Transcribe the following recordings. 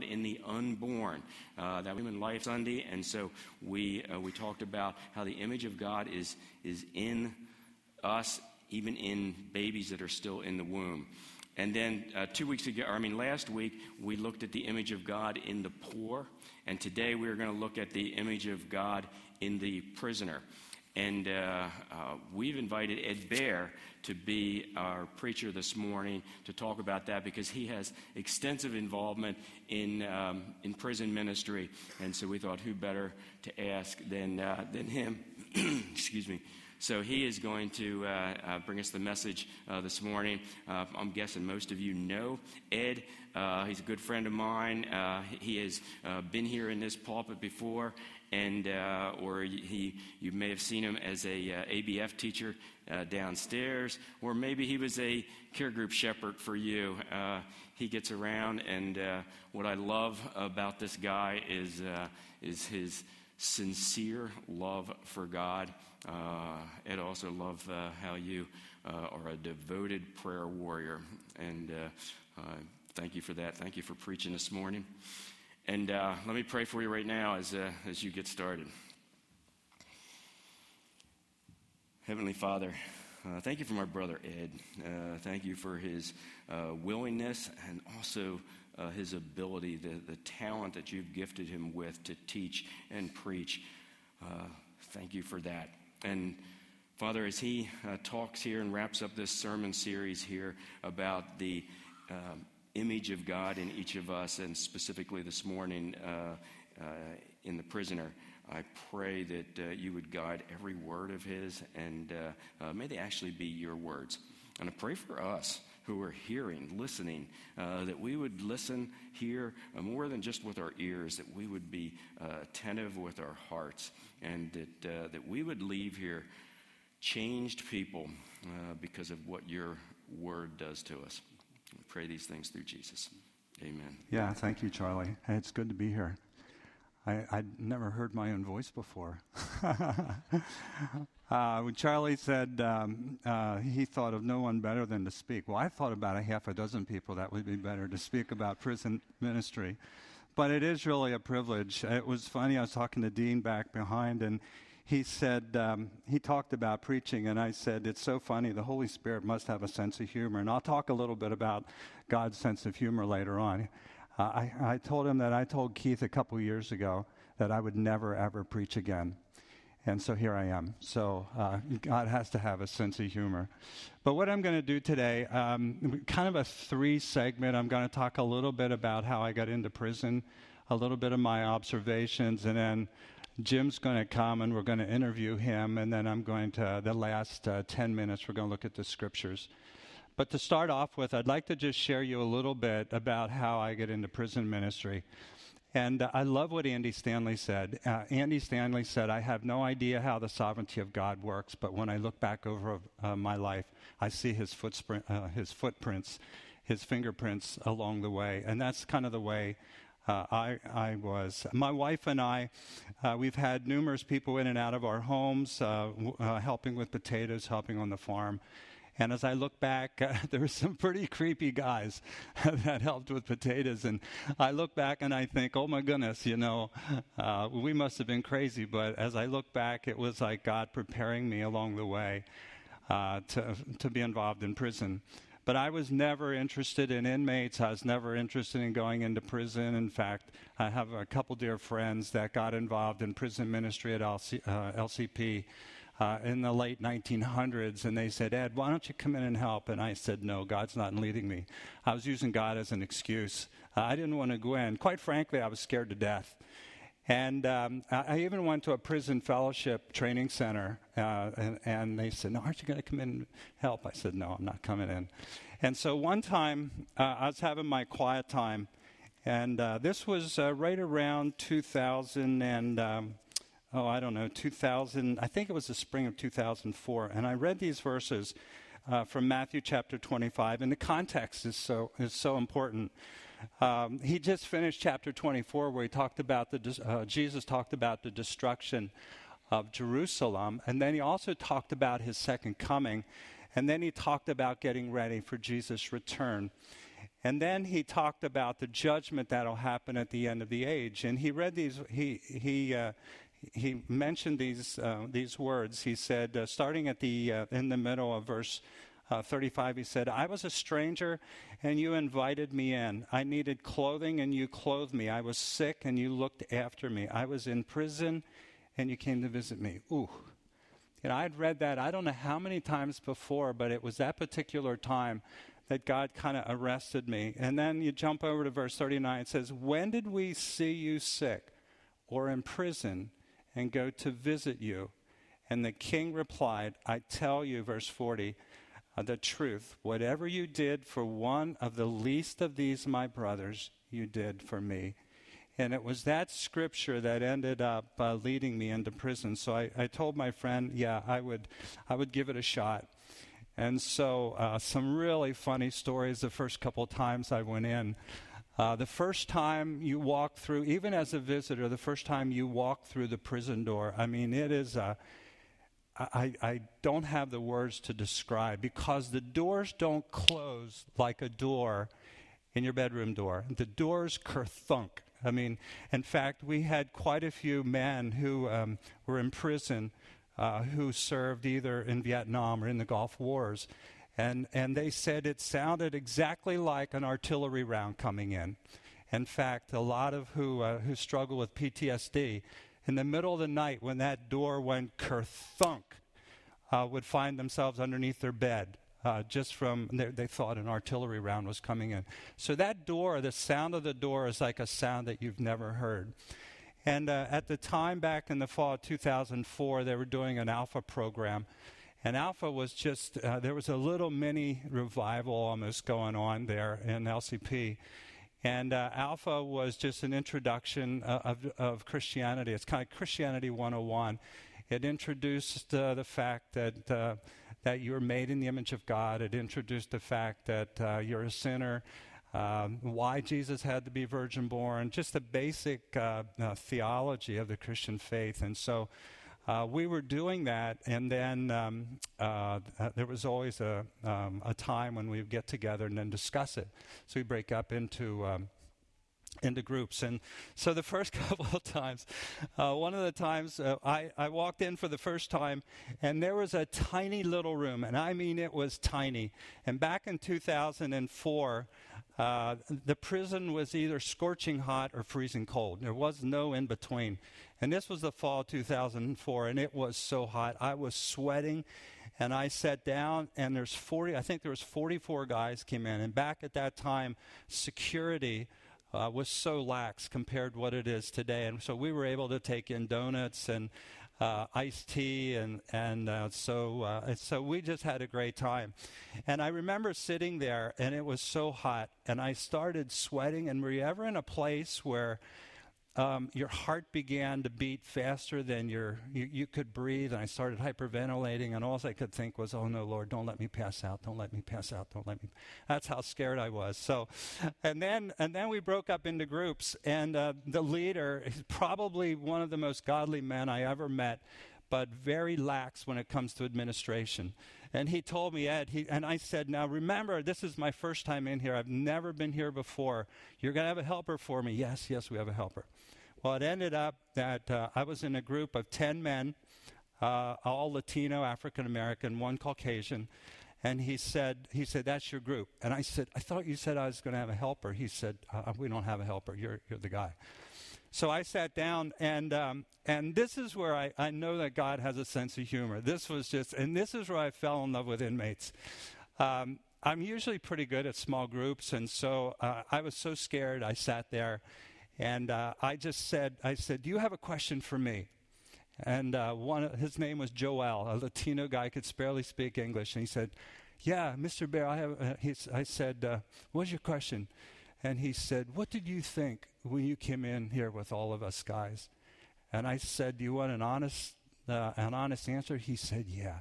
God in the unborn. Uh, that Human Life Sunday, and so we uh, we talked about how the image of God is is in us, even in babies that are still in the womb. And then uh, two weeks ago, I mean, last week, we looked at the image of God in the poor. And today we're going to look at the image of God in the prisoner. And uh, uh, we've invited Ed Bear to be our preacher this morning to talk about that because he has extensive involvement in, um, in prison ministry. And so we thought, who better to ask than, uh, than him? Excuse me. So he is going to uh, uh, bring us the message uh, this morning. I'm guessing most of you know Ed. He's a good friend of mine. He has been here in this pulpit before, and or he you may have seen him as a ABF teacher downstairs, or maybe he was a care group shepherd for you. he gets around, and what I love about this guy is is his sincere love for God. Uh, Ed also love uh, how you uh, are a devoted prayer warrior. And uh, uh, thank you for that. Thank you for preaching this morning. And uh, let me pray for you right now as, as you get started. Heavenly Father, thank you for my brother Ed. thank you for his willingness and also uh, his ability, the, the talent that you've gifted him with to teach and preach. Uh, thank you for that. And Father, as he uh, talks here and wraps up this sermon series here about the um, image of God in each of us, and specifically this morning uh, uh, in the prisoner, I pray that uh, you would guide every word of his, and uh, uh, may they actually be your words. And I pray for us who are hearing, listening, uh, that we would listen, hear more than just with our ears, that we would be attentive with our hearts, and that, that we would leave here changed people because of what your word does to us. We pray these things through Jesus. Amen. Yeah, thank you, Charlie. It's good to be here. I, I'd never heard my own voice before. uh, when Charlie said um, uh, he thought of no one better than to speak, well, I thought about a half a dozen people that would be better to speak about prison ministry. But it is really a privilege. It was funny, I was talking to Dean back behind, and he said, um, he talked about preaching, and I said, It's so funny. The Holy Spirit must have a sense of humor. And I'll talk a little bit about God's sense of humor later on. Uh, I, I told him that I told Keith a couple years ago that I would never, ever preach again. And so here I am. So uh, God has to have a sense of humor. But what I'm going to do today, um, kind of a three segment. I'm going to talk a little bit about how I got into prison, a little bit of my observations, and then Jim's going to come and we're going to interview him. And then I'm going to, the last uh, 10 minutes, we're going to look at the scriptures. But to start off with, I'd like to just share you a little bit about how I get into prison ministry. And uh, I love what Andy Stanley said. Uh, Andy Stanley said, I have no idea how the sovereignty of God works, but when I look back over uh, my life, I see his, uh, his footprints, his fingerprints along the way. And that's kind of the way uh, I, I, was. My wife and I, uh, we've had numerous people in and out of our homes, w- helping with potatoes, helping on the farm. And as I look back, uh, there were some pretty creepy guys that helped with potatoes. And I look back and I think, oh my goodness, you know, uh, we must have been crazy. But as I look back, it was like God preparing me along the way uh, to, to be involved in prison. But I was never interested in inmates. I was never interested in going into prison. In fact, I have a couple dear friends that got involved in prison ministry at LC, uh, LCP uh, in the late 1900s, and they said, Ed, why don't you come in and help? And I said, No, God's not leading me. I was using God as an excuse. Uh, I didn't want to go in. Quite frankly, I was scared to death. And um, I even went to a prison fellowship training center, uh, and, and, they said, No, aren't you going to come in and help? I said, No, I'm not coming in. And so one time, uh, I was having my quiet time, and uh, this was uh, right around 2000 and. Um, oh, I don't know, 2000, I think it was the spring of 2004. And I read these verses uh, from Matthew chapter 25, and the context is so, is so important. Um, he just finished chapter 24 where he talked about the, uh, Jesus talked about the destruction of Jerusalem, and then he also talked about his second coming, and then he talked about getting ready for Jesus' return. And then he talked about the judgment that'll happen at the end of the age. And he read these, he, he, uh, he mentioned these, uh, these words. He said, uh, starting at the, uh, in the middle of verse uh, 35, he said, I was a stranger and you invited me in. I needed clothing and you clothed me. I was sick and you looked after me. I was in prison and you came to visit me. Ooh. Know, I'd read that I don't know how many times before, but it was that particular time that God kind of arrested me. And then you jump over to verse 39. It says, When did we see you sick or in prison and go to visit you? And the king replied, I tell you, verse 40, uh, the truth. Whatever you did for one of the least of these, my brothers, you did for me. And it was that scripture that ended up uh, leading me into prison. So I, I told my friend, yeah, I would, I would give it a shot. And so, uh, some really funny stories the first couple times I went in. Uh, the first time you walk through, even as a visitor, the first time you walk through the prison door, I mean, it is a. I, I don't have the words to describe because the doors don't close like a door in your bedroom door. The doors kerthunk. I mean, in fact, we had quite a few men who um, were in prison uh, who served either in Vietnam or in the Gulf Wars. And, and they said it sounded exactly like an artillery round coming in. In fact, a lot of who, uh, who struggle with PTSD, in the middle of the night when that door went kerthunk, uh, would find themselves underneath their bed. Uh, just from they, they, thought an artillery round was coming in. So that door, the sound of the door is like a sound that you've never heard. And uh, at the time, back in the fall of 2004, they were doing an Alpha program. And Alpha was just, uh, there was a little mini revival almost going on there in LCP. And uh, Alpha was just an introduction uh, of, of Christianity. It's kind of Christianity 101. It introduced uh, the fact that, uh, that you're made in the image of God, it introduced the fact that you're a sinner um, why Jesus had to be virgin born, just the basic uh, uh, theology of the Christian faith. And so uh, we were doing that, and then um, uh, there was always a, um, a time when we would get together and then discuss it. So we break up into um, into groups. And so the first couple of times, uh, one of the times uh, I, I walked in for the first time, and there was a tiny little room, and I mean it was tiny. And back in 2004, uh, the prison was either scorching hot or freezing cold. There was no in between. And this was the fall 2004, and it was so hot. I was sweating, and I sat down, and there's 40, I think there was 44 guys came in. And back at that time, security uh, was so lax compared to what it is today. And so we were able to take in donuts and uh, iced tea, and and uh, so uh, so we just had a great time. And I remember sitting there, and it was so hot, and I started sweating. And were you ever in a place where um, your heart began to beat faster than your you, you, could breathe, and I started hyperventilating, and all I could think was, "Oh no, Lord, don't let me pass out! Don't let me pass out! Don't let me." That's how scared I was. So, and then and then we broke up into groups, and uh, the leader is probably one of the most godly men I ever met, but very lax when it comes to administration. And he told me, Ed, he, and I said, Now remember, this is my first time in here. I've never been here before. You're going to have a helper for me. Yes, yes, we have a helper. Well, it ended up that uh, I was in a group of 10 men, uh, all Latino, African American, one Caucasian. And he said, he said, that's your group. And I said, I thought you said I was going to have a helper. He said, uh, we don't have a helper. You're, you're the guy. So I sat down, and um, and this is where I, I know that God has a sense of humor. This was just, and this is where I fell in love with inmates. Um, I'm usually pretty good at small groups, and so uh, I was so scared. I sat there, and uh, I just said, I said, "Do you have a question for me?" And uh, one, his name was Joel, a Latino guy, could barely speak English, and he said, "Yeah, Mr. Bear, I have." Uh, I said, uh, "What's your question?" And he said, "What did you think when you came in here with all of us guys?" And I said, "Do you want an honest, uh, an honest answer?" He said, "Yeah."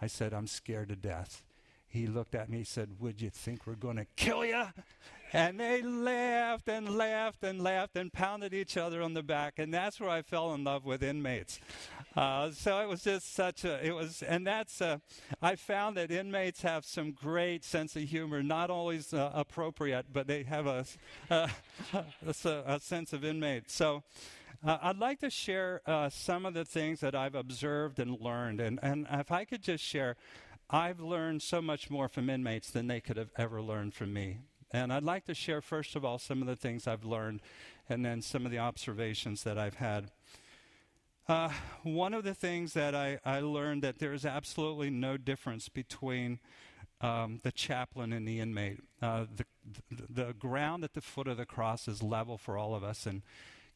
I said, "I'm scared to death." He looked at me. He said, "Would you think we're going to kill you?" And they laughed and laughed and laughed and pounded each other on the back. And that's where I fell in love with inmates. Uh, so it was just such a, it was, and that's, uh, I found that inmates have some great sense of humor, not always uh, appropriate, but they have a, uh, a, a, sense of inmate. So uh, I'd like to share uh, some of the things that I've observed and learned. And, and if I could just share, I've learned so much more from inmates than they could have ever learned from me. And I'd like to share, first of all, some of the things I've learned and then some of the observations that I've had. Uh, one of the things that I, I, learned that there is absolutely no difference between um, the chaplain and the inmate. Uh, the, the, the ground at the foot of the cross is level for all of us. And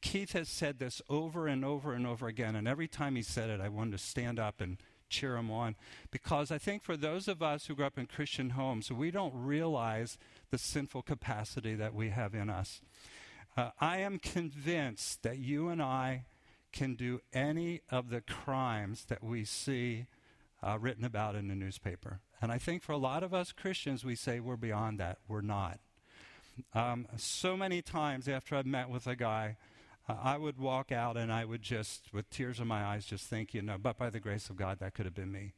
Keith has said this over and over and over again. And every time he said it, I wanted to stand up and cheer him on. Because I think for those of us who grew up in Christian homes, we don't realize the sinful capacity that we have in us. Uh, I am convinced that you and I can do any of the crimes that we see uh, written about in the newspaper. And I think for a lot of us Christians, we say we're beyond that. We're not. Um, so many times after I've met with a guy, uh, I would walk out and I would just, with tears in my eyes, just think, you know, but by the grace of God, that could have been me.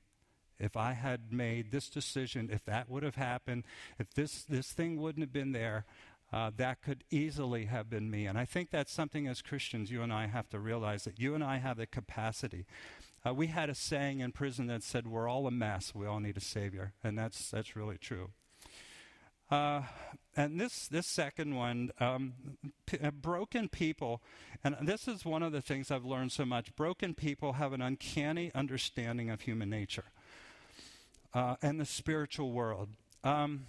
If I had made this decision, if that would have happened, if this, this thing wouldn't have been there, uh, that could easily have been me. And I think that's something as Christians you and I have to realize that you and I have the capacity. Uh, we had a saying in prison that said, We're all a mess. We all need a Savior. And that's, that's really true. Uh, and this, this second one, um, p- uh, broken people, and this is one of the things I've learned so much. Broken people have an uncanny understanding of human nature uh, and the spiritual world. Um,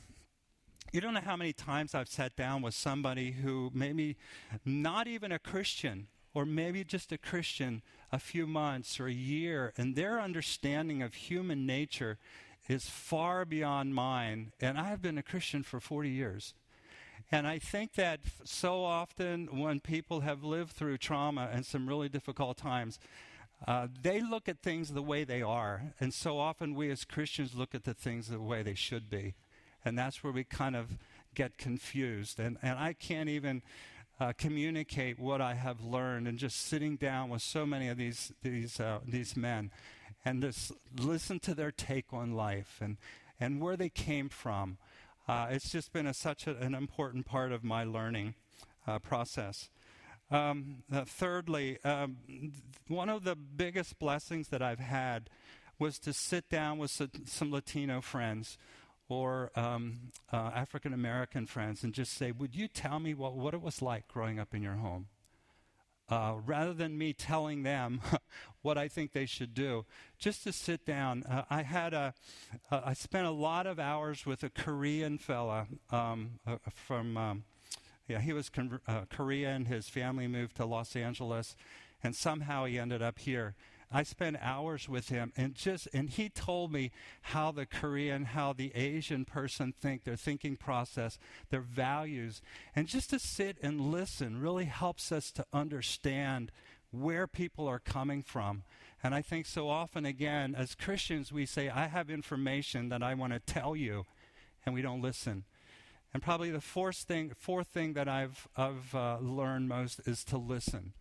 you don't know how many times I've sat down with somebody who maybe not even a Christian, or maybe just a Christian a few months or a year, and their understanding of human nature is far beyond mine. And I have been a Christian for 40 years. And I think that so often when people have lived through trauma and some really difficult times, uh, they look at things the way they are. And so often we as Christians look at the things the way they should be. And that's where we kind of get confused. And, and I can't even uh, communicate what I have learned and just sitting down with so many of these, these, uh, these men and just listen to their take on life and, and where they came from. Uh, it's just been a, such a, an important part of my learning uh, process. Um, uh, thirdly, um, one of the biggest blessings that I've had was to sit down with some Latino friends or um, uh, African American friends and just say, Would you tell me what, what it was like growing up in your home? Uh, rather than me telling them what I think they should do, just to sit down. Uh, I had a, uh, I spent a lot of hours with a Korean fella um, uh, from, um, yeah, he was con- uh, Korean. His family moved to Los Angeles, and somehow he ended up here. I spent hours with him and just and he told me how the Korean, how the Asian person think, their thinking process, their values. And just to sit and listen really helps us to understand where people are coming from. And I think so often again as Christians we say I have information that I want to tell you and we don't listen. And probably the fourth thing, fourth thing that I've, I've uh, learned most is to listen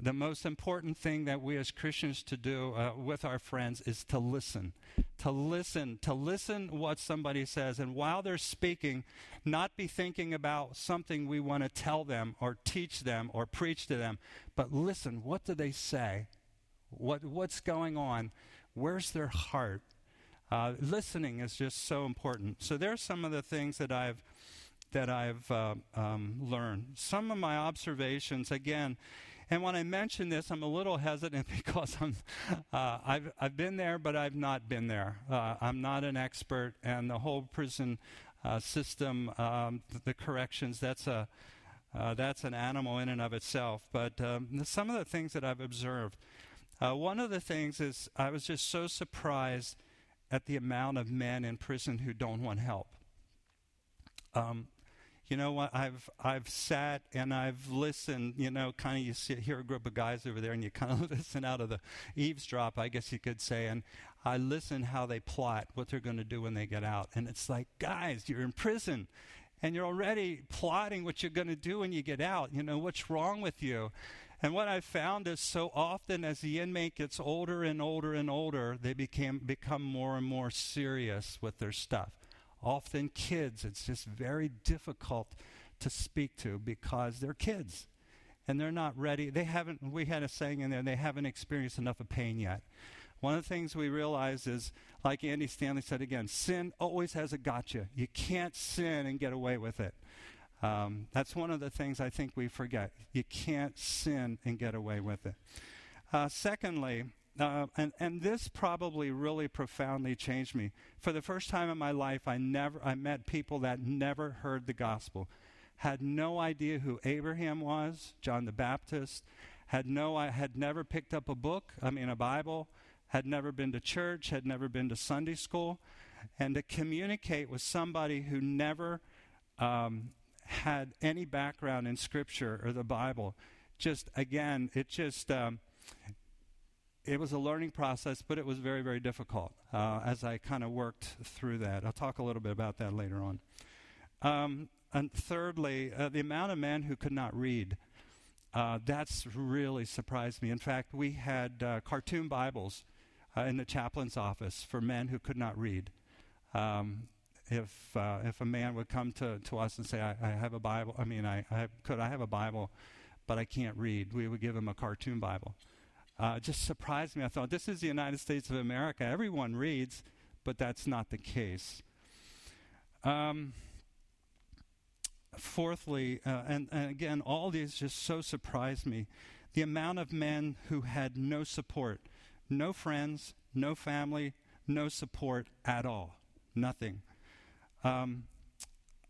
the most important thing that we as Christians to do uh, with our friends is to listen. To listen, to listen what somebody says. And while they're speaking, not be thinking about something we want to tell them or teach them or preach to them, but listen, what do they say? What, what's going on? Where's their heart? Uh, listening is just so important. So there's some of the things that I've that I've uh, um, learned. Some of my observations, again, and when I mention this, I'm a little hesitant because I'm, uh, I've, I've been there, but I've not been there. Uh, I'm not an expert, and the whole prison uh, system, um, the corrections, that's a uh, that's an animal in and of itself. But um, some of the things that I've observed, uh, one of the things is I was just so surprised at the amount of men in prison who don't want help. Um, you know what I've I've sat and I've listened. You know, kind of you hear a group of guys over there, and you kind of listen out of the eavesdrop, I guess you could say, and I listen how they plot what they're going to do when they get out, and it's like, guys, you're in prison, and you're already plotting what you're going to do when you get out. You know, what's wrong with you? And what I found is so often as the inmate gets older and older and older, they became, become more and more serious with their stuff. Often kids, it's just very difficult to speak to because they're kids and they're not ready. They haven't, we had a saying in there, they haven't experienced enough of pain yet. One of the things we realize is, like Andy Stanley said again, sin always has a gotcha. You can't sin and get away with it. Um, that's one of the things I think we forget. You can't sin and get away with it. Uh, secondly, uh, and, and this probably really profoundly changed me. For the first time in my life, I never I met people that never heard the gospel, had no idea who Abraham was, John the Baptist, had no I had never picked up a book, I mean a Bible, had never been to church, had never been to Sunday school, and to communicate with somebody who never um, had any background in Scripture or the Bible, just again, it just um, it was a learning process, but it was very, very difficult uh, as I kind of worked through that. I'll talk a little bit about that later on. Um, and thirdly, uh, the amount of men who could not read. Uh, that's really surprised me. In fact, we had uh, cartoon Bibles uh, in the chaplain's office for men who could not read. Um, if uh, if a man would come to, to us and say, I, I have a Bible, I mean, I, I could I have a Bible, but I can't read, we would give him a cartoon Bible. Uh, just surprised me. I thought, this is the United States of America. Everyone reads, but that's not the case. Um, fourthly, uh, and, and again, all these just so surprised me the amount of men who had no support, no friends, no family, no support at all. Nothing. Um,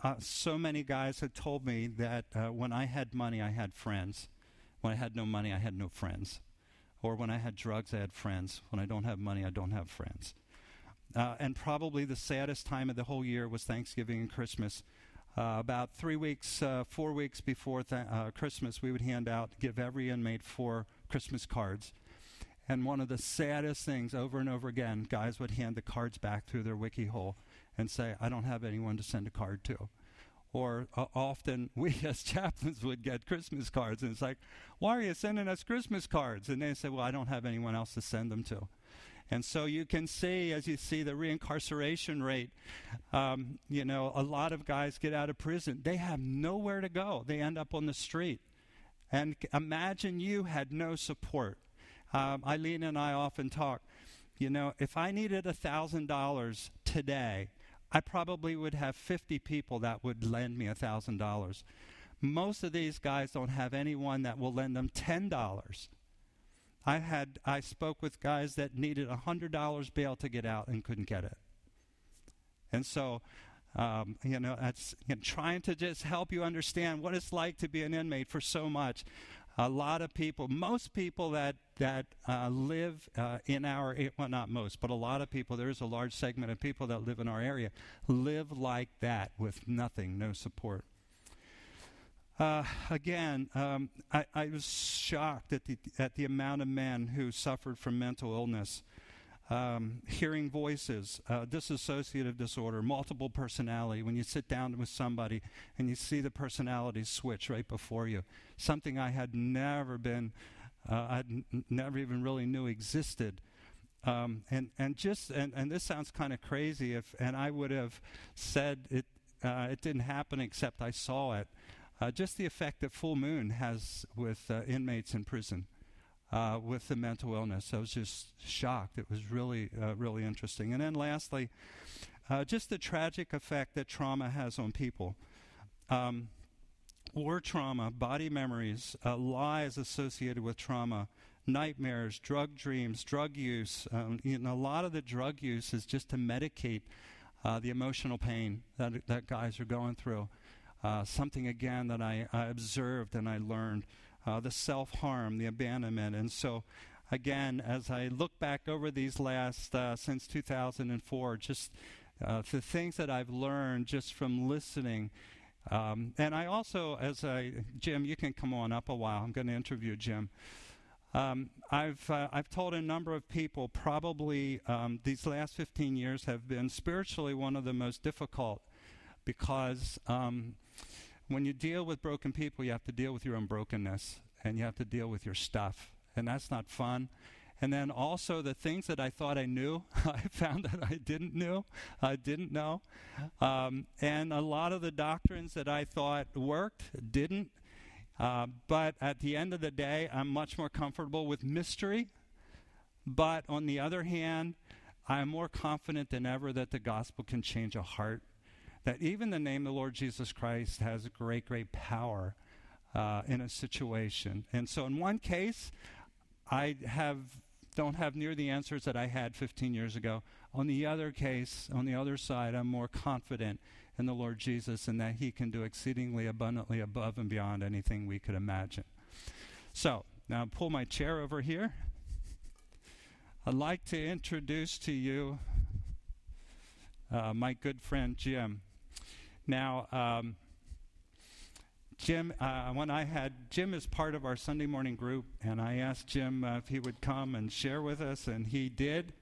uh, so many guys had told me that uh, when I had money, I had friends. When I had no money, I had no friends. Or when I had drugs, I had friends. When I don't have money, I don't have friends. Uh, and probably the saddest time of the whole year was Thanksgiving and Christmas. Uh, about three weeks, uh, four weeks before th- uh, Christmas, we would hand out, give every inmate four Christmas cards. And one of the saddest things over and over again, guys would hand the cards back through their wiki hole and say, I don't have anyone to send a card to. Or uh, often we as chaplains would get Christmas cards, and it's like, why are you sending us Christmas cards? And they say, well, I don't have anyone else to send them to. And so you can see, as you see the reincarceration rate, um, you know, a lot of guys get out of prison. They have nowhere to go, they end up on the street. And imagine you had no support. Um, Eileen and I often talk. You know, if I needed a $1,000 today, I probably would have 50 people that would lend me $1,000. Most of these guys don't have anyone that will lend them $10. I had I spoke with guys that needed $100 bail to get out and couldn't get it. And so um, you know, that's you know, trying to just help you understand what it's like to be an inmate for so much a lot of people, most people that that uh, live uh, in our well, not most, but a lot of people. There is a large segment of people that live in our area live like that with nothing, no support. Uh, again, um, I, I, was shocked at the at the amount of men who suffered from mental illness um, hearing voices, uh, dissociative disorder, multiple personality. When you sit down with somebody and you see the personality switch right before you, something I had never been, uh, I n- never even really knew existed. Um, and and just and, and this sounds kind of crazy if and I would have said it uh, it didn't happen except I saw it. Uh, just the effect that full moon has with uh, inmates in prison uh, with the mental illness. I was just shocked. It was really, uh, really interesting. And then lastly, uh, just the tragic effect that trauma has on people. Um, war trauma, body memories, uh, lies associated with trauma, nightmares, drug dreams, drug use. Um, you know, a lot of the drug use is just to medicate uh, the emotional pain that, that guys are going through. Uh, something again that I, I observed and I learned uh, the self harm, the abandonment. And so, again, as I look back over these last, uh, since 2004, just uh, the things that I've learned just from listening. Um, and I also, as I, Jim, you can come on up a while. I'm going to interview Jim. Um, I've uh, I've told a number of people probably um, these last 15 years have been spiritually one of the most difficult because um, when you deal with broken people, you have to deal with your own brokenness. and you have to deal with your stuff. And that's not fun. And then also the things that I thought I knew, I found that I didn't know. I didn't know. Um, and a lot of the doctrines that I thought worked didn't. Uh, but at the end of the day, I'm much more comfortable with mystery. But on the other hand, I'm more confident than ever that the gospel can change a heart. That even the name of the Lord Jesus Christ has great, great power uh, in a situation. And so, in one case, I have don't have near the answers that I had 15 years ago. On the other case, on the other side, I'm more confident in the Lord Jesus and that He can do exceedingly abundantly above and beyond anything we could imagine. So, now pull my chair over here. I'd like to introduce to you uh, my good friend Jim. Now, um, Jim, uh, when I had Jim as part of our Sunday morning group, and I asked Jim uh, if he would come and share with us, and he did.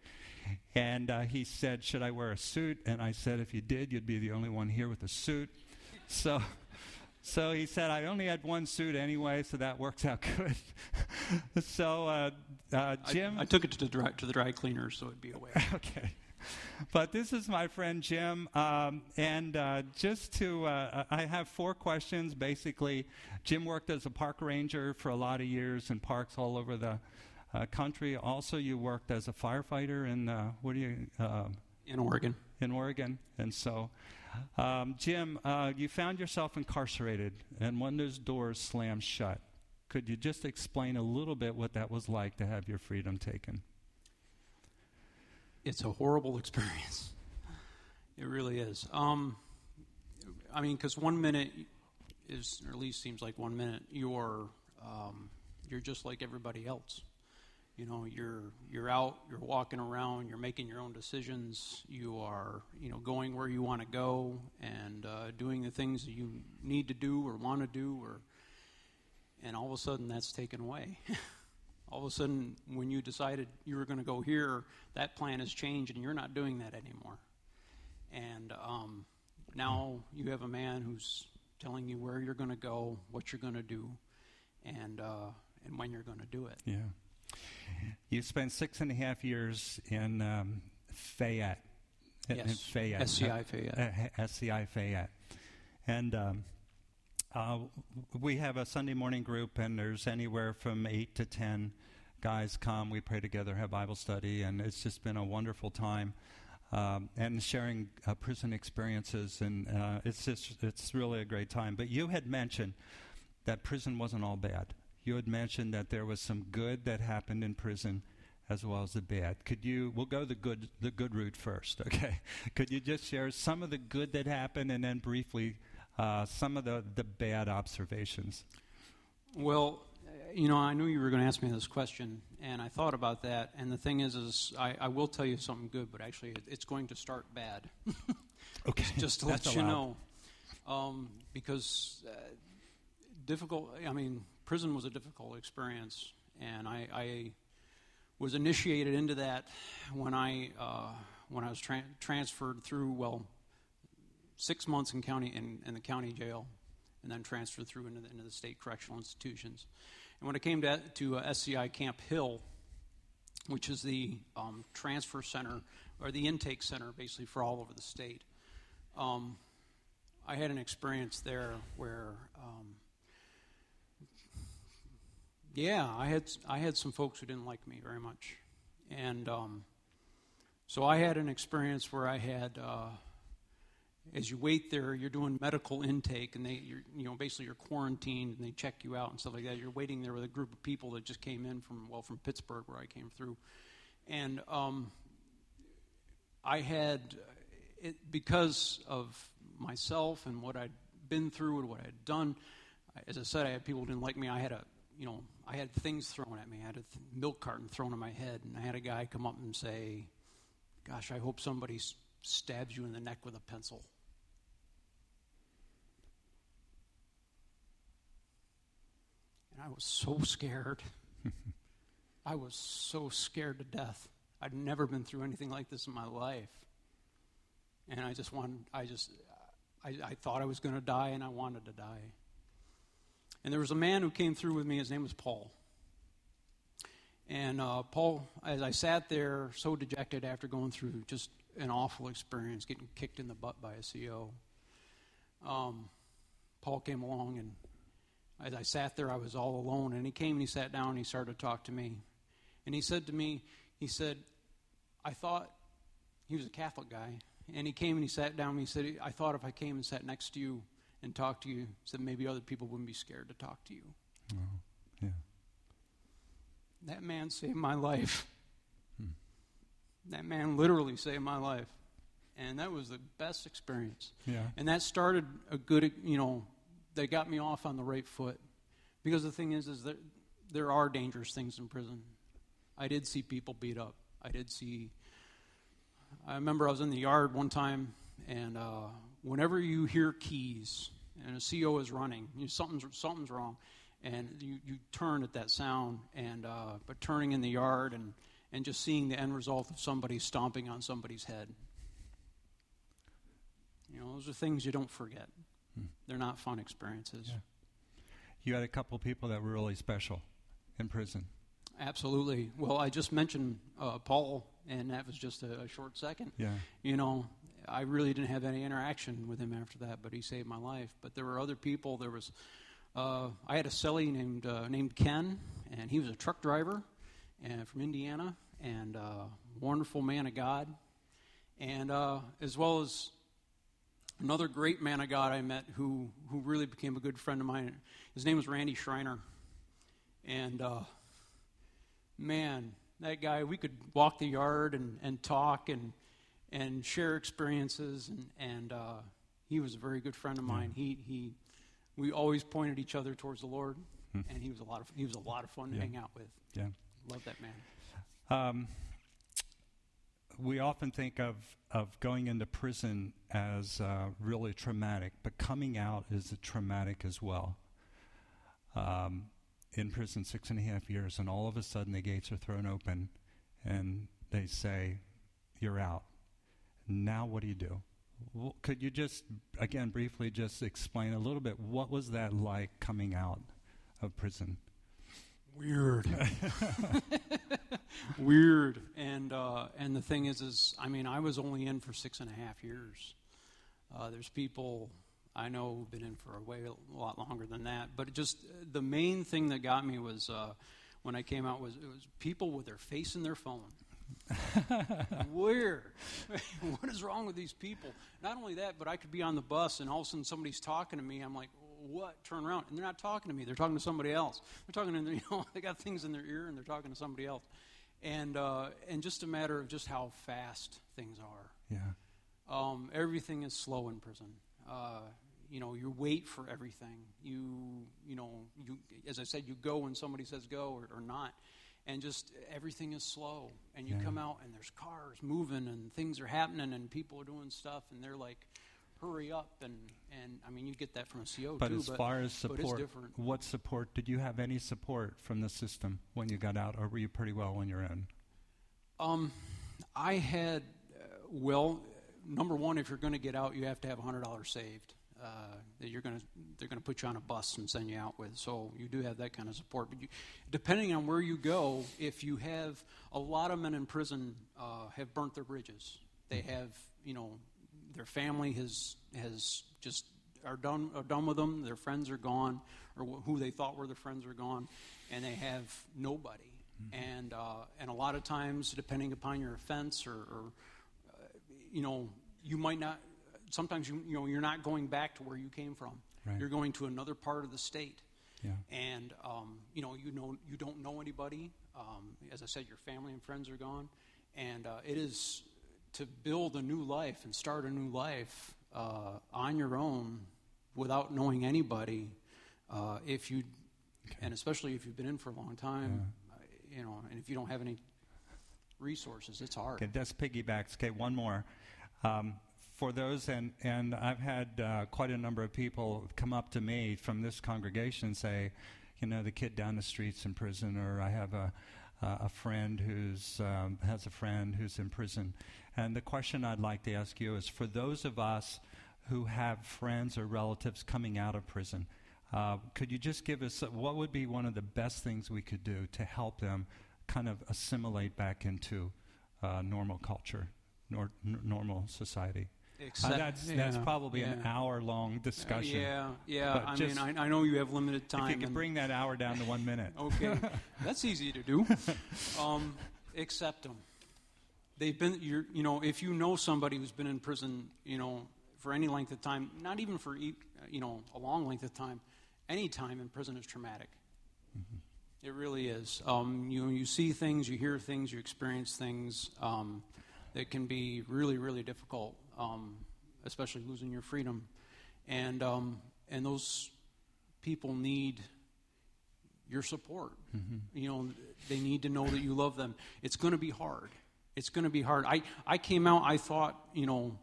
And uh, he said, Should I wear a suit? And I said, If you did, you'd be the only one here with a suit. So. So he said, I only had one suit anyway, so that works out good. so, uh, uh, Jim. I, I, took it to the, dry, to the dry cleaner, so it'd be away. okay but this is my friend Jim. Um, and uh, just to, uh, I have four questions. Basically, Jim worked as a park ranger for a lot of years in parks all over the uh, country. Also, you worked as a firefighter in, uh, what do you? Uh, in Oregon. In Oregon. And so, um, Jim, uh, you found yourself incarcerated, and one of those doors slammed shut. Could you just explain a little bit what that was like to have your freedom taken? It's a horrible experience. It really is. Um, I mean, because one minute is, or at least seems like one minute, you're um, you're just like everybody else. You know, you're you're out, you're walking around, you're making your own decisions, you are you know going where you want to go and uh, doing the things that you need to do or want to do, or and all of a sudden that's taken away. all of a sudden, when you decided you were going to go here, that plan has changed and you're not doing that anymore. And um, now you have a man who's telling you where you're going to go, what you're going to do, and uh, and when you're going to do it. Yeah. You spent six and a half years in um, Fayette. Yes. In Fayette. SCI Fayette. Uh, SCI Fayette. And um, uh, we have a Sunday morning group, and there's anywhere from eight to ten guys come. We pray together, have Bible study, and it's just been a wonderful time. Um, and sharing uh, prison experiences, and uh, it's just it's really a great time. But you had mentioned that prison wasn't all bad. You had mentioned that there was some good that happened in prison, as well as the bad. Could you? We'll go the good the good route first, okay? Could you just share some of the good that happened, and then briefly uh, some of the, the bad observations? Well, you know, I knew you were going to ask me this question, and I thought about that. And the thing is, is I, I will tell you something good, but actually, it, it's going to start bad. okay, just to let you know, um, because uh, difficult. I mean, prison was a difficult experience, and I, I was initiated into that when I uh, when I was tra- transferred through. Well, six months in county in, in the county jail, and then transferred through into the, into the state correctional institutions. And when it came to, to uh, SCI Camp Hill, which is the um, transfer center or the intake center basically for all over the state, um, I had an experience there where, um, yeah, I had I had some folks who didn't like me very much, and um, so I had an experience where I had. Uh, as you wait there, you're doing medical intake, and they, you know, basically you're quarantined, and they check you out and stuff like that. You're waiting there with a group of people that just came in from, well, from Pittsburgh, where I came through, and um, I had, it, because of myself and what I'd been through and what I'd done. As I said, I had people who didn't like me. I had a, you know, I had things thrown at me. I had a th- milk carton thrown on my head, and I had a guy come up and say, "Gosh, I hope somebody." stabs you in the neck with a pencil. And I was so scared. I was so scared to death. I'd never been through anything like this in my life. And I just wanted, I just, I, I thought I was going to die and I wanted to die. And there was a man who came through with me. His name was Paul. And uh, Paul, as I sat there so dejected after going through just an awful experience, getting kicked in the butt by a CO, um, Paul came along, and as I sat there, I was all alone. And he came and he sat down and he started to talk to me. And he said to me, he said, I thought he was a Catholic guy. And he came and he sat down and he said, I thought if I came and sat next to you and talked to you, said maybe other people wouldn't be scared to talk to you. Oh, yeah. That man saved my life. Hmm. That man literally saved my life. And that was the best experience. Yeah. And that started a good, you know, they got me off on the right foot. Because the thing is, is that there are dangerous things in prison. I did see people beat up. I did see. I remember I was in the yard one time, and uh, whenever you hear keys and a CO is running, you, something's something's wrong, and you, you turn at that sound. And uh, but turning in the yard and and just seeing the end result of somebody stomping on somebody's head. You know, those are things you don't forget. Hmm. They're not fun experiences. Yeah. You had a couple people that were really special in prison. Absolutely. Well, I just mentioned uh, Paul, and that was just a, a, short second. Yeah. You know, I really didn't have any interaction with him after that, but he saved my life. But there were other people. There was, uh, I had a cellie named uh, named Ken, and he was a truck driver, and from Indiana, and uh, wonderful man of God, and uh, as well as another great man of God I met who who really became a good friend of mine. His name was Randy Schreiner, and uh, man, that guy, we could walk the yard and, and talk and, and share experiences. And, and uh, he was a very good friend of mine. He, he, we always pointed each other towards the Lord, hmm. and he was a lot of, he was a lot of fun yeah. to hang out with. Yeah. Love that man. Um, we often think of, of going into prison as uh, really traumatic, but coming out is traumatic as well. Um, in prison six and a half years, and all of a sudden the gates are thrown open and they say, You're out. Now, what do you do? Well, could you just, again, briefly just explain a little bit what was that like coming out of prison? Weird. Weird. And, uh, and the thing is, is, I mean, I was only in for six and a half years. Uh, there's people I know who've been in for a way a lot longer than that. But just the main thing that got me was uh, when I came out was it was people with their face in their phone. Where? what is wrong with these people? Not only that, but I could be on the bus and all of a sudden somebody's talking to me. I'm like, what? Turn around, and they're not talking to me. They're talking to somebody else. They're talking to you know they got things in their ear and they're talking to somebody else, and uh, and just a matter of just how fast things are. Yeah. Um, everything is slow in prison. Uh, you know, you wait for everything. You, you know, you, as I said, you go when somebody says go or, or not. And just everything is slow. And you yeah. come out and there's cars moving and things are happening and people are doing stuff and they're like, hurry up. And, and I mean, you get that from a CO but too. As but as far as support, what support, did you have any support from the system when you got out or were you pretty well on your own? Um, I had, uh, well, number one, if you're going to get out, you have to have $100 saved uh, that you're going to they're going to put you on a bus and send you out with. So you do have that kind of support. But you, depending on where you go, if you have a lot of men in prison uh, have burnt their bridges. They mm-hmm. have you know their family has has just are done are done with them. Their friends are gone, or who they thought were their friends are gone, and they have nobody. Mm-hmm. And uh, and a lot of times, depending upon your offense, or, or uh, you know, you might not sometimes you, you know you're not going back to where you came from. Right. You're going to another part of the state. Yeah. And um, you know you know you don't know anybody. Um, as I said, your family and friends are gone, and uh, it is to build a new life and start a new life uh, on your own without knowing anybody. Uh, if you, okay. and especially if you've been in for a long time, yeah. you know, and if you don't have any resources, it's hard. Okay, that's piggybacks. Okay, one more. Um, for those, and, and I've had uh, quite a number of people come up to me from this congregation and say, you know, the kid down the street's in prison, or I have a, uh, a friend who's um, has a friend who's in prison. And the question I'd like to ask you is for those of us who have friends or relatives coming out of prison, Uh, could you just give us what would be one of the best things we could do to help them kind of assimilate back into uh, normal culture, nor, normal society? Except, uh, that's, yeah, that's probably yeah. an hour long discussion. yeah, yeah. But I mean, I, I know you have limited time. If you could bring that hour down to one minute. Okay, that's easy to do. Um, accept them. They've been, you're, you know, if you know somebody who's been in prison, you know, for any length of time, not even for, you know, a long length of time, any time in prison is traumatic. It really is. Um, you you see things, you hear things, you experience things um, that can be really, really difficult, um, especially losing your freedom, and um, and those people need your support. You know, they need to know that you love them. It's going to be hard. It's going to be hard. I, I came out, I thought, you know,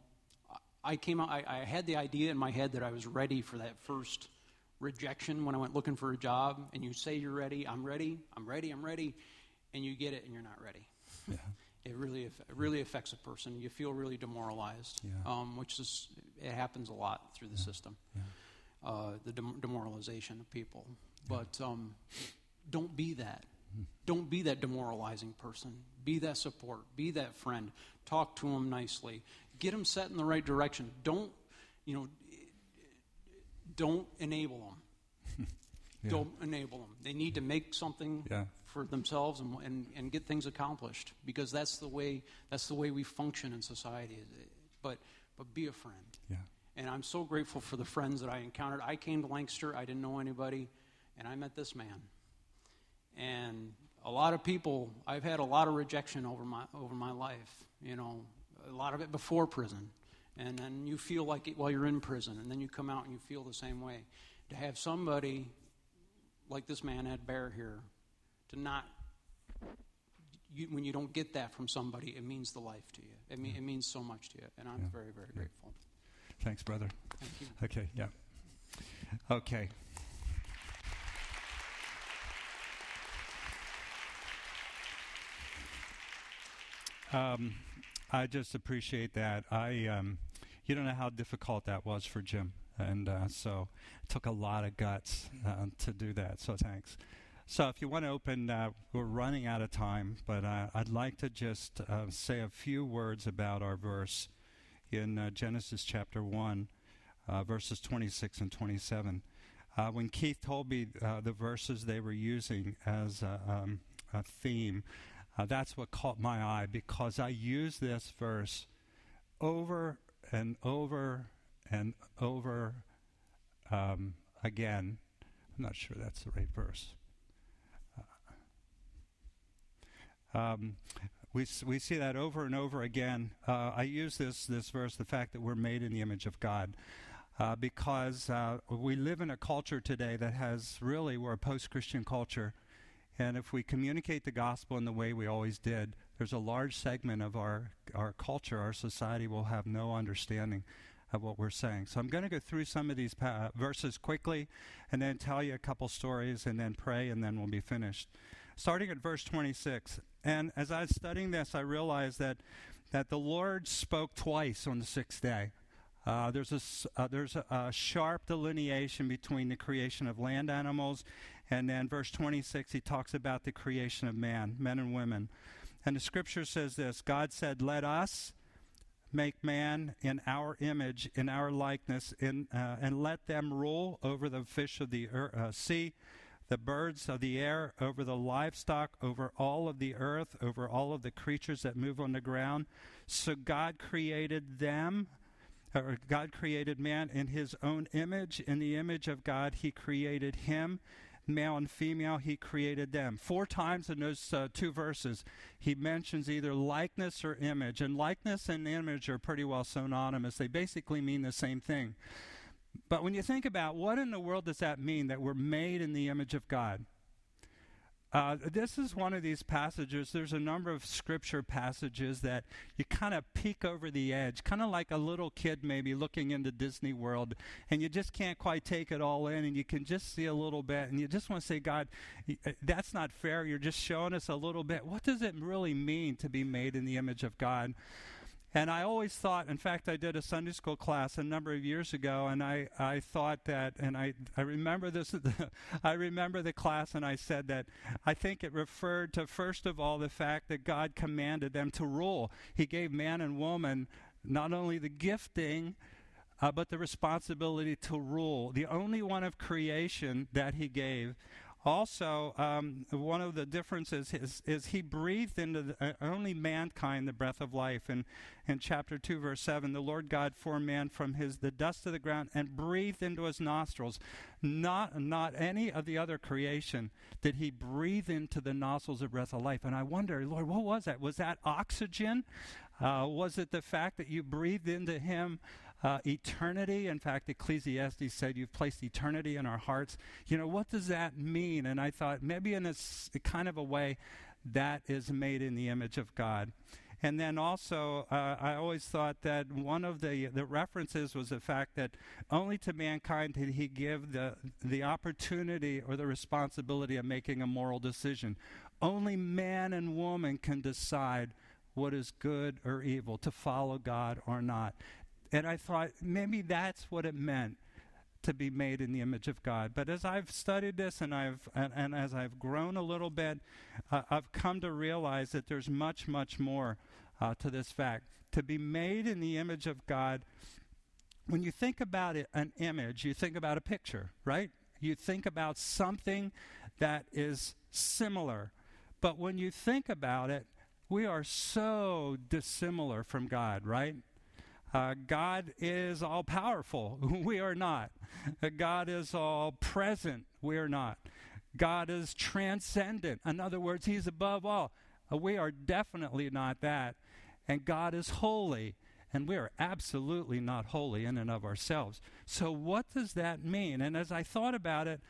I came out, I, I had the idea in my head that I was ready for that first rejection when I went looking for a job. And you say you're ready, I'm ready, I'm ready, I'm ready, and you get it and you're not ready. Yeah. It really, it really affects a person. You feel really demoralized, Yeah. um, which is, it happens a lot through the system uh, the dem- demoralization of people. But um, don't be that. Don't be that demoralizing person. Be that support. Be that friend. Talk to them nicely. Get them set in the right direction. Don't, you know, don't enable them. Yeah. Don't enable them. They need to make something Yeah. For themselves and, and, and get things accomplished because that's the way that's the way we function in society. But but be a friend. Yeah. And I'm so grateful for the friends that I encountered. I came to Lancaster, I didn't know anybody, and I met this man. And a lot of people, I've had a lot of rejection over my over my life. You know, a lot of it before prison, and then you feel like it while you're in prison, and then you come out and you feel the same way. To have somebody like this man had Bear here, to not you, when you don't get that from somebody, it means the life to you. It, mean, it means so much to you, and I'm Yeah. very very grateful. Thanks, brother. Thank you. Okay, yeah. Okay. Um, I just appreciate that. I, um, you don't know how difficult that was for Jim, and uh, so it took a lot of guts uh, to do that. So thanks. So if you want to open, uh, we're running out of time, but uh, I'd like to just uh, say a few words about our verse in uh, Genesis chapter one uh, verses 26 and 27. Uh, when Keith told me the verses they were using as a, um, a theme, that's what caught my eye because I use this verse over and over and over um, again. I'm not sure that's the right verse. Um, we, we see that over and over again. Uh, I use this, this verse, the fact that we're made in the image of God, uh, because uh, we live in a culture today that has really, we're a post Christian culture. And if we communicate the gospel in the way we always did, there's a large segment of our, our culture, our society will have no understanding of what we're saying. So I'm going to go through some of these pa- verses quickly and then tell you a couple stories and then pray and then we'll be finished. Starting at verse 26. And as I was studying this, I realized that, that the Lord spoke twice on the sixth day. Uh, there's a, uh, there's a, a sharp delineation between the creation of land animals and then verse 26 he talks about the creation of man, men and women. And the scripture says this God said, Let us make man in our image, in our likeness, in, uh, and let them rule over the fish of the ear- uh, sea, the birds of the air, over the livestock, over all of the earth, over all of the creatures that move on the ground. So God created them. Or God created man in his own image. In the image of God, he created him. Male and female, he created them. Four times in those uh, two verses, he mentions either likeness or image. And likeness and image are pretty well synonymous. They basically mean the same thing. But when you think about what in the world does that mean that we're made in the image of God? Uh, this is one of these passages. There's a number of scripture passages that you kind of peek over the edge, kind of like a little kid maybe looking into Disney World, and you just can't quite take it all in, and you can just see a little bit, and you just want to say, God, uh, that's not fair. You're just showing us a little bit. What does it really mean to be made in the image of God? And I always thought, in fact, I did a Sunday school class a number of years ago, and I, I thought that, and I, I remember this, I remember the class, and I said that I think it referred to, first of all, the fact that God commanded them to rule. He gave man and woman not only the gifting, uh, but the responsibility to rule. The only one of creation that he gave also, um, one of the differences is, is he breathed into the, uh, only mankind the breath of life. And in chapter 2, verse 7, the Lord God formed man from his, the dust of the ground and breathed into his nostrils. Not, not any of the other creation did he breathe into the nostrils of breath of life. And I wonder, Lord, what was that? Was that oxygen? Uh, was it the fact that you breathed into him uh, eternity. In fact, Ecclesiastes said, You've placed eternity in our hearts. You know, what does that mean? And I thought maybe in a, kind of a way that is made in the image of God. And then also, uh, I always thought that one of the, the references was the fact that only to mankind did he give the, the opportunity or the responsibility of making a moral decision. Only man and woman can decide what is good or evil, to follow God or not. And I thought maybe that's what it meant to be made in the image of God. But as I've studied this and I've and, and as I've grown a little bit, uh, I've come to realize that there's much, much more uh, to this fact. To be made in the image of God, when you think about it, an image, you think about a picture, right? You think about something that is similar. But when you think about it, we are so dissimilar from God, right? Uh, God is all powerful. we are not. Uh, God is all present. We are not. God is transcendent. In other words, He's above all. Uh, we are definitely not that. And God is holy. And we are absolutely not holy in and of ourselves. So, what does that mean? And as I thought about it,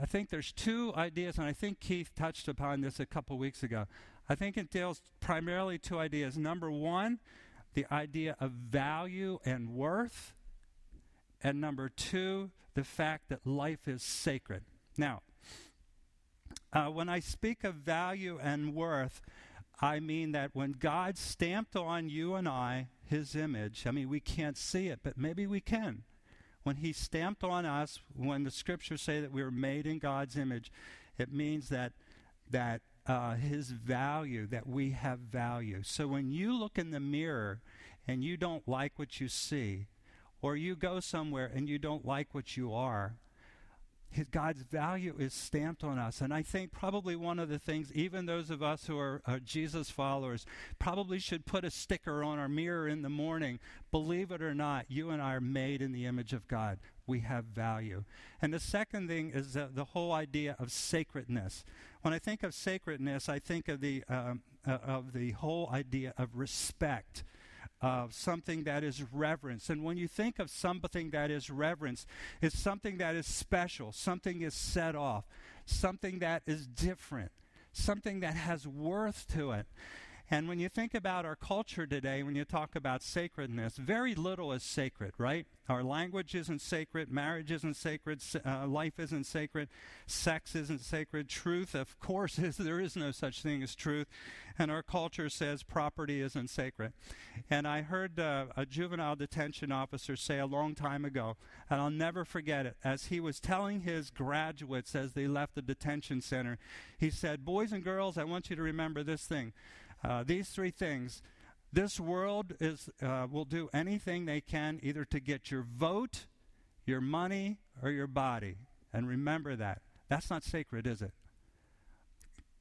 I think there's two ideas, and I think Keith touched upon this a couple weeks ago. I think it deals primarily two ideas. Number one, the idea of value and worth. And number two, the fact that life is sacred. Now, uh, when I speak of value and worth, I mean that when God stamped on you and I his image, I mean, we can't see it, but maybe we can. When he stamped on us, when the scriptures say that we were made in God's image, it means that, that uh, his value, that we have value. So when you look in the mirror and you don't like what you see, or you go somewhere and you don't like what you are, his, God's value is stamped on us. And I think probably one of the things, even those of us who are, are, Jesus followers, probably should put a sticker on our mirror in the morning. Believe it or not, you and I are made in the image of God. We have value. And the second thing is uh, the whole idea of sacredness. When I think of sacredness, I think of the, um, uh, of the whole idea of respect of something that is reverence. And when you think of something that is reverence, it's something that is special, something is set off, something that is different, something that has worth to it. And when you think about our culture today, when you talk about sacredness, very little is sacred, right? Our language isn't sacred, marriage isn't sacred, uh, life isn't sacred, sex isn't sacred, truth, of course, is there is no such thing as truth, and our culture says property isn't sacred. And I heard uh, a juvenile detention officer say a long time ago, and I'll never forget it, as he was telling his graduates as they left the detention center, he said, Boys and girls, I want you to remember this thing. Uh, these three things. This world is, uh, will do anything they can either to get your vote, your money, or your body. And remember that. That's not sacred, is it?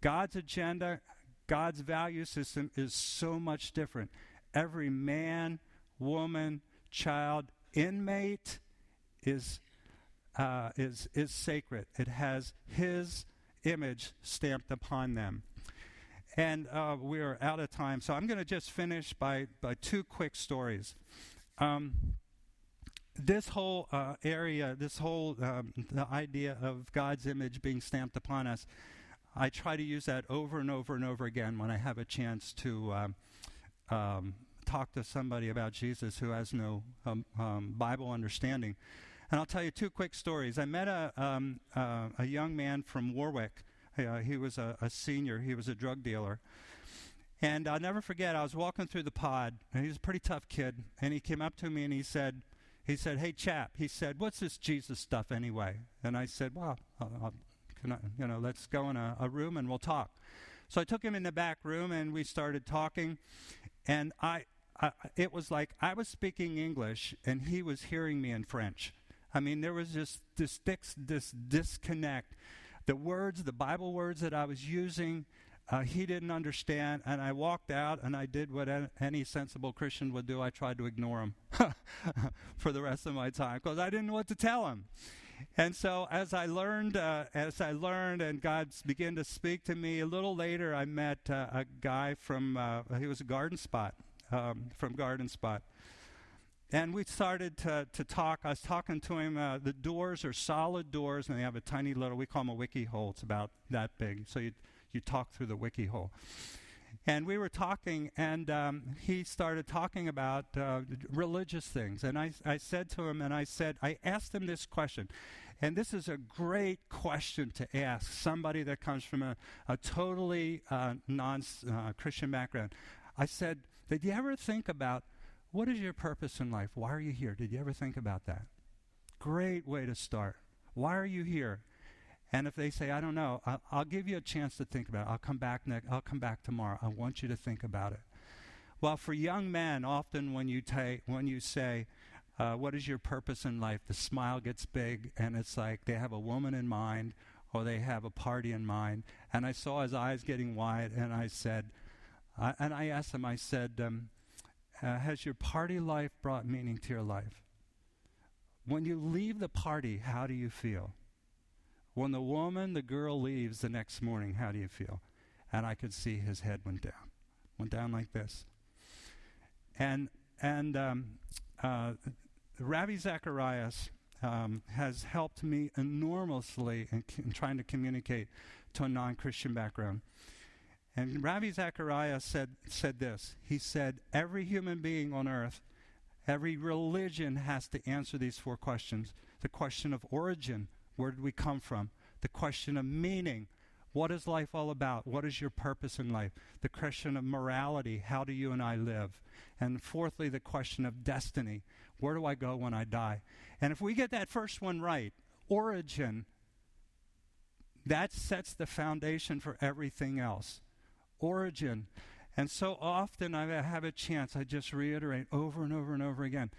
God's agenda, God's value system is so much different. Every man, woman, child, inmate is, uh, is, is sacred. It has His image stamped upon them. And uh, we are out of time, so I'm going to just finish by, by two quick stories. Um, this whole uh, area, this whole um, the idea of God's image being stamped upon us, I try to use that over and over and over again when I have a chance to um, um, talk to somebody about Jesus who has no um, um, Bible understanding. And I'll tell you two quick stories. I met a, um, uh, a young man from Warwick uh, he was a, a, senior, he was a drug dealer. And I'll never forget, I was walking through the pod, and he was a pretty tough kid, and he came up to me and he said, he said, "Hey, chap," he said, "What's this Jesus stuff anyway?" And I said, "Well, I'll, I'll, I, you know, let's go in a, a room and we'll talk." So I took him in the back room and we started talking, and I, it was like I was speaking English and he was hearing me in French. I mean, there was just this, this disconnect. The words, the Bible words that I was using, uh, he didn't understand, and I walked out and I did what any sensible Christian would do. I tried to ignore him for the rest of my time because I didn't know what to tell him. And so, as I learned, uh, as I learned, and God began to speak to me, a little later, I met uh, a guy from. Uh, he was a Garden Spot, um, from Garden Spot, and we started to, to talk. I was talking to him. Uh, the doors are solid doors, and they have a tiny little. We call them a wiki hole. It's about that big. So you you talk through the wiki hole. And we were talking, and um, he started talking about uh, religious things. And I, I said to him, and I said, I asked him this question. And this is a great question to ask somebody that comes from a, a totally uh, non uh, Christian background. I said, Did you ever think about what is your purpose in life? Why are you here? Did you ever think about that? Great way to start. Why are you here? And if they say, I don't know, I'll, I'll, give you a chance to think about it. I'll come back next, I'll come back tomorrow. I want you to think about it. Well, for young men, often when you, ta- when you say, uh, what is your purpose in life? The smile gets big, and it's like they have a woman in mind or they have a party in mind. And I saw his eyes getting wide, and I said, uh, and I asked him, I said, um, uh, Has your party life brought meaning to your life? When you leave the party, how do you feel? When the woman, the girl leaves the next morning, how do you feel? And I could see his head went down, went down like this. And and um, uh, Zacharias um, has helped me enormously in, in, trying to communicate to a non-Christian background. And Ravi Zacharias said said this. He said, "Every human being on earth, every religion has to answer these four questions: the question of origin." Where did we come from? The question of meaning. What is life all about? What is your purpose in life? The question of morality. How do you and I live? And fourthly, the question of destiny. Where do I go when I die? And if we get that first one right, origin, that sets the foundation for everything else. Origin. And so often I have a chance, I just reiterate over and over and over again,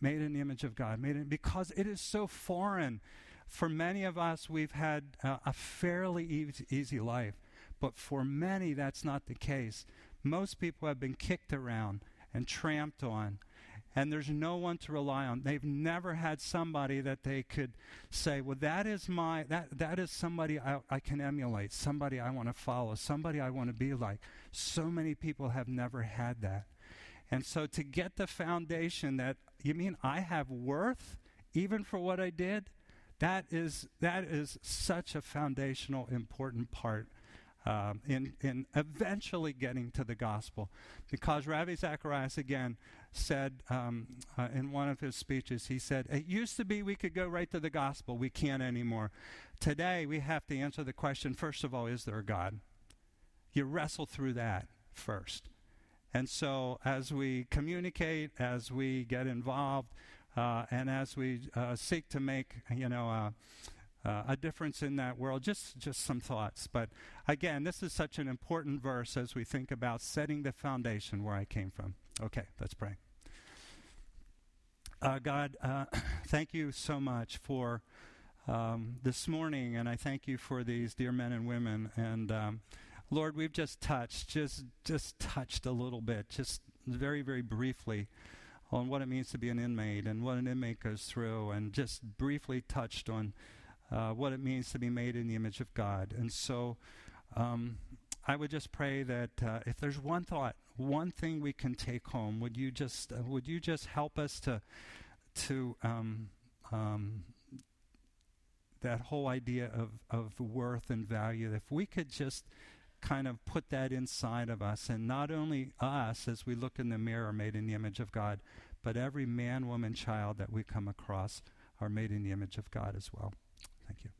made in the image of God, made in, because it is so foreign for many of us, we've had uh, a fairly easy, easy life, but for many, that's not the case. Most people have been kicked around and tramped on, and there's no one to rely on. They've never had somebody that they could say, "Well, that is my that that is somebody I, I can emulate, somebody I want to follow, somebody I want to be like." So many people have never had that, and so to get the foundation that you mean I have worth even for what I did that is, that is such a foundational, important part um, in, in eventually getting to the gospel. Because Ravi Zacharias, again, said um, uh, in one of his speeches, he said, It used to be we could go right to the gospel. We can't anymore. Today, we have to answer the question first of all, is there a God? You wrestle through that first. And so, as we communicate, as we get involved, uh, and as we uh, seek to make, you know, uh, uh, a difference in that world, just, just some thoughts. But again, this is such an important verse as we think about setting the foundation where I came from. Okay, let's pray. Uh, God, uh, thank you so much for um, this morning, and I thank you for these dear men and women. And um, Lord, we've just touched, just just touched a little bit, just very, very briefly on what it means to be an inmate and what an inmate goes through, and just briefly touched on uh, what it means to be made in the image of God. And so um, I would just pray that uh, if there's one thought, one thing we can take home, would you just uh, would you just help us to to um, um, that whole idea of, of worth and value? If we could just kind of put that inside of us. And not only us, as we look in the mirror, made in the image of God, but every man, woman, child that we come across are made in the image of God as well. Thank you.